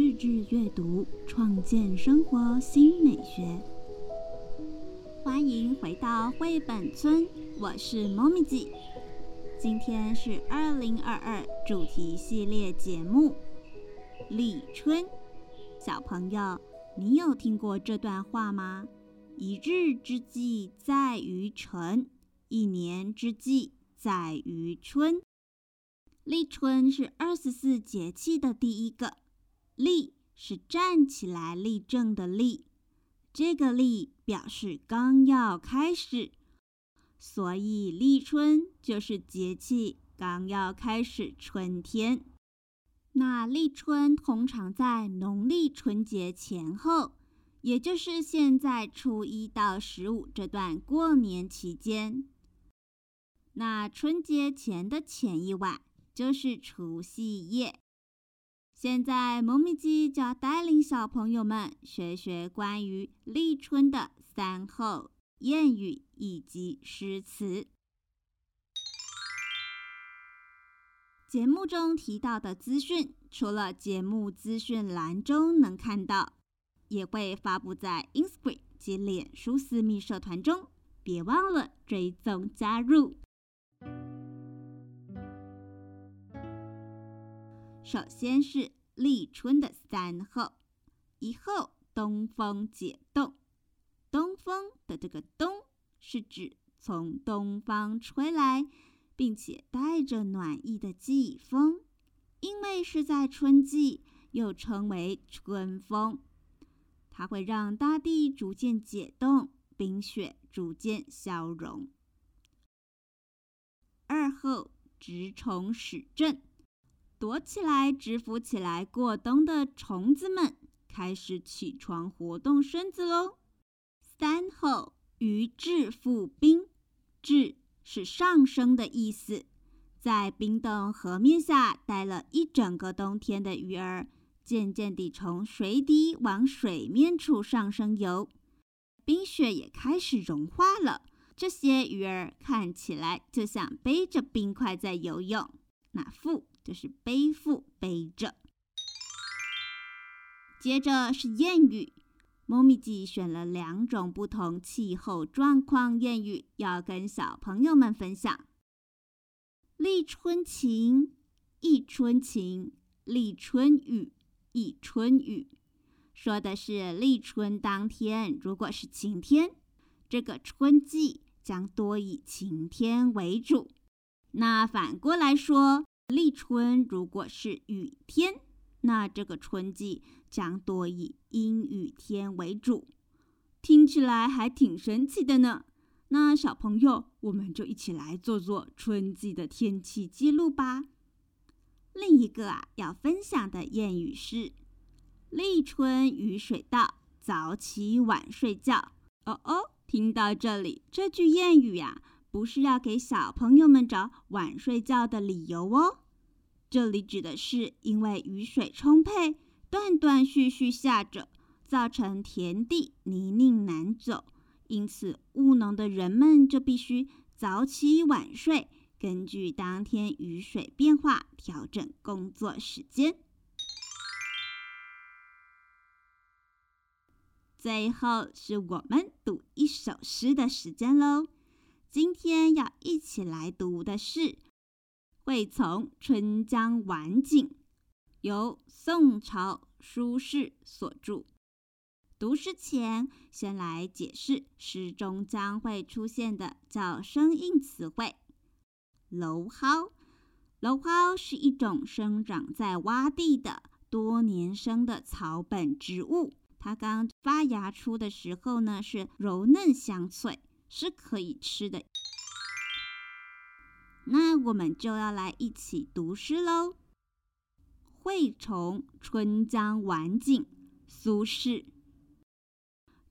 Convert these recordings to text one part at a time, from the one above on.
日志阅读，创建生活新美学。欢迎回到绘本村，我是猫咪姐。今天是二零二二主题系列节目《立春》。小朋友，你有听过这段话吗？一日之计在于晨，一年之计在于春。立春是二十四节气的第一个，立是站起来立正的立，这个立表示刚要开始，所以立春就是节气刚要开始春天。那立春通常在农历春节前后，也就是现在初一到十五这段过年期间。那春节前的前一晚。就是除夕夜。现在，萌咪鸡就要带领小朋友们学学关于立春的三候谚语以及诗词。节目中提到的资讯，除了节目资讯栏中能看到，也会发布在 Instagram 及脸书私密社团中，别忘了追踪加入。首先是立春的三候，一候东风解冻。东风的这个“东”是指从东方吹来，并且带着暖意的季风，因为是在春季，又称为春风。它会让大地逐渐解冻，冰雪逐渐消融。二候直虫始振。躲起来、蛰伏起来过冬的虫子们开始起床活动身子喽。三后鱼至复冰，至是上升的意思。在冰冻河面下待了一整个冬天的鱼儿，渐渐地从水底往水面处上升游，冰雪也开始融化了。这些鱼儿看起来就像背着冰块在游泳。那复。就是背负背着。接着是谚语，猫咪记选了两种不同气候状况谚语，要跟小朋友们分享。立春晴，一春晴；立春雨，一春雨。说的是立春当天，如果是晴天，这个春季将多以晴天为主。那反过来说。立春如果是雨天，那这个春季将多以阴雨天为主，听起来还挺神奇的呢。那小朋友，我们就一起来做做春季的天气记录吧。另一个啊，要分享的谚语是：立春雨水到，早起晚睡觉。哦哦，听到这里，这句谚语呀。不是要给小朋友们找晚睡觉的理由哦，这里指的是因为雨水充沛，断断续续下着，造成田地泥泞难走，因此务农的人们就必须早起晚睡，根据当天雨水变化调整工作时间。最后是我们读一首诗的时间喽。今天要一起来读的是《惠从春江晚景》，由宋朝苏轼所著。读诗前，先来解释诗中将会出现的叫生硬词汇。蒌蒿，蒌蒿是一种生长在洼地的多年生的草本植物，它刚发芽出的时候呢，是柔嫩香脆。是可以吃的，那我们就要来一起读诗喽。《惠崇春江晚景》苏轼：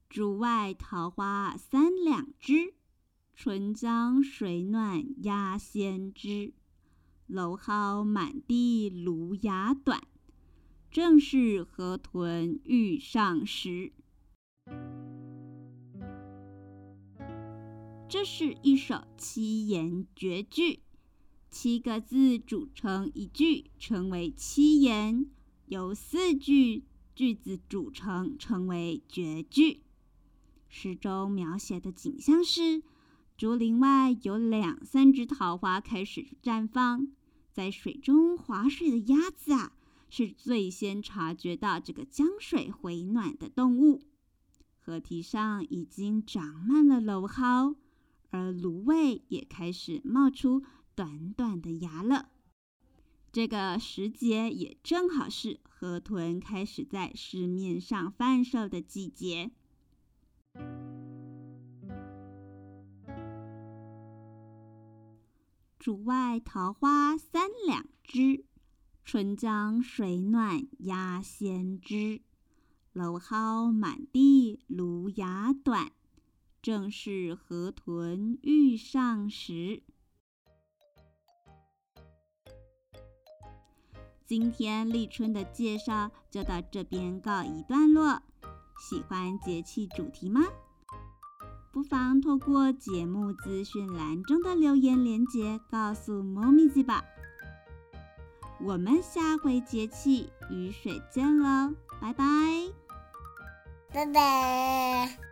竹外桃花三两枝，春江水暖鸭先知。蒌蒿满地芦芽短，正是河豚欲上时。这是一首七言绝句，七个字组成一句，称为七言。由四句句子组成，称为绝句。诗中描写的景象是：竹林外有两三只桃花开始绽放，在水中划水的鸭子啊，是最先察觉到这个江水回暖的动物。河堤上已经长满了蒌蒿，而芦苇也开始冒出短短的芽了。这个时节也正好是河豚开始在市面上贩售的季节。竹外桃花三两枝，春江水暖鸭先知。蒌蒿满地芦芽短，正是河豚欲上时。今天立春的介绍就到这边告一段落。喜欢节气主题吗？不妨透过节目资讯栏中的留言链接告诉猫咪子吧。我们下回节气雨水见喽，拜拜，拜拜。